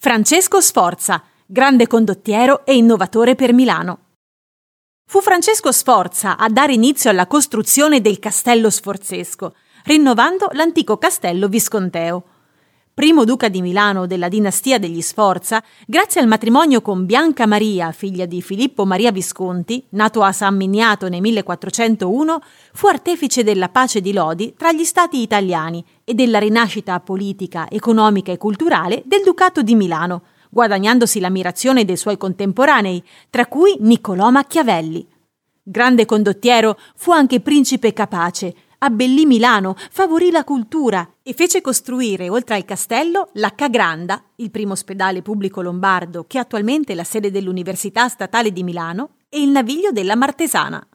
Francesco Sforza, grande condottiero e innovatore per Milano. Fu Francesco Sforza a dare inizio alla costruzione del castello sforzesco, rinnovando l'antico castello visconteo. Primo duca di Milano della dinastia degli Sforza, grazie al matrimonio con Bianca Maria, figlia di Filippo Maria Visconti, nato a San Miniato nel 1401, fu artefice della pace di Lodi tra gli stati italiani e della rinascita politica, economica e culturale del Ducato di Milano, guadagnandosi l'ammirazione dei suoi contemporanei, tra cui Niccolò Machiavelli. Grande condottiero, fu anche principe capace, abbellì Milano, favorì la cultura e fece costruire, oltre al castello, la Cagranda, il primo ospedale pubblico lombardo che attualmente è la sede dell'Università Statale di Milano, e il Naviglio della Martesana.